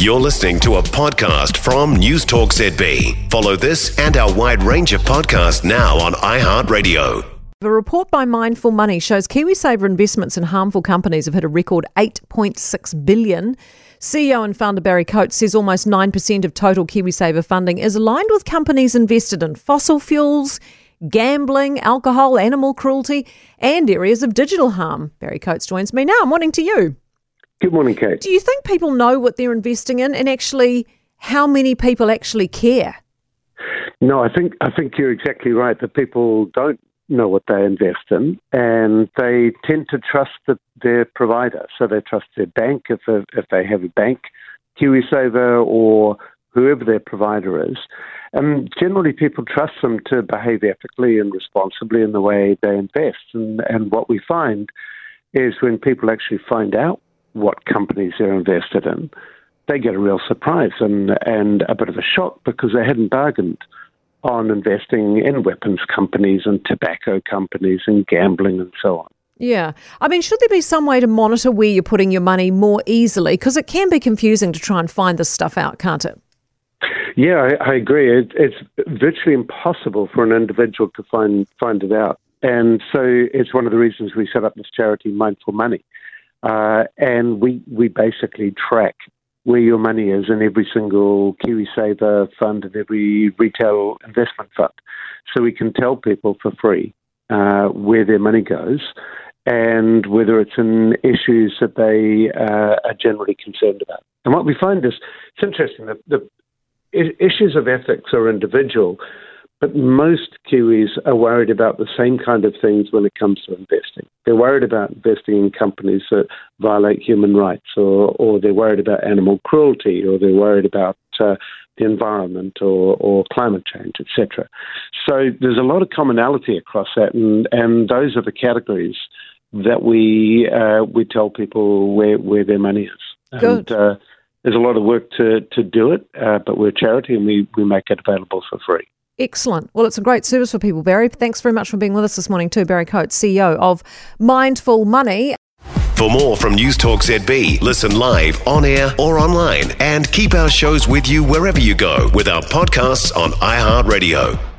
You're listening to a podcast from News Talk ZB. Follow this and our wide range of podcasts now on iHeartRadio. A report by Mindful Money shows KiwiSaver investments in harmful companies have hit a record 8.6 billion. CEO and founder Barry Coates says almost 9% of total KiwiSaver funding is aligned with companies invested in fossil fuels, gambling, alcohol, animal cruelty, and areas of digital harm. Barry Coates joins me now. I'm wanting to you. Good morning, Kate. Do you think people know what they're investing in and actually how many people actually care? No, I think I think you're exactly right that people don't know what they invest in, and they tend to trust the, their provider. So they trust their bank if they, if they have a bank, KiwiSaver, or whoever their provider is. And generally, people trust them to behave ethically and responsibly in the way they invest. And, and what we find is when people actually find out what companies they're invested in, they get a real surprise and, and a bit of a shock because they hadn't bargained on investing in weapons companies and tobacco companies and gambling and so on. Yeah. I mean, should there be some way to monitor where you're putting your money more easily? Because it can be confusing to try and find this stuff out, can't it? Yeah, I, I agree. It, it's virtually impossible for an individual to find find it out, and so it's one of the reasons we set up this charity, Mindful Money, uh, and we we basically track where your money is in every single KiwiSaver fund and every retail investment fund, so we can tell people for free uh, where their money goes and whether it's in issues that they uh, are generally concerned about. And what we find is it's interesting. that the issues of ethics are individual, but most Kiwis are worried about the same kind of things when it comes to investing. They're worried about investing in companies that violate human rights, or, or they're worried about animal cruelty, or they're worried about uh, the environment or, or climate change, etc. So there's a lot of commonality across that, and, and those are the categories that we uh, we tell people where, where their money is. Good. And, uh, there's a lot of work to, to do it, uh, but we're a charity and we, we make it available for free. Excellent. Well, it's a great service for people, Barry. Thanks very much for being with us this morning, too. Barry Coates, CEO of Mindful Money. For more from News Talk ZB, listen live, on air, or online, and keep our shows with you wherever you go with our podcasts on iHeartRadio.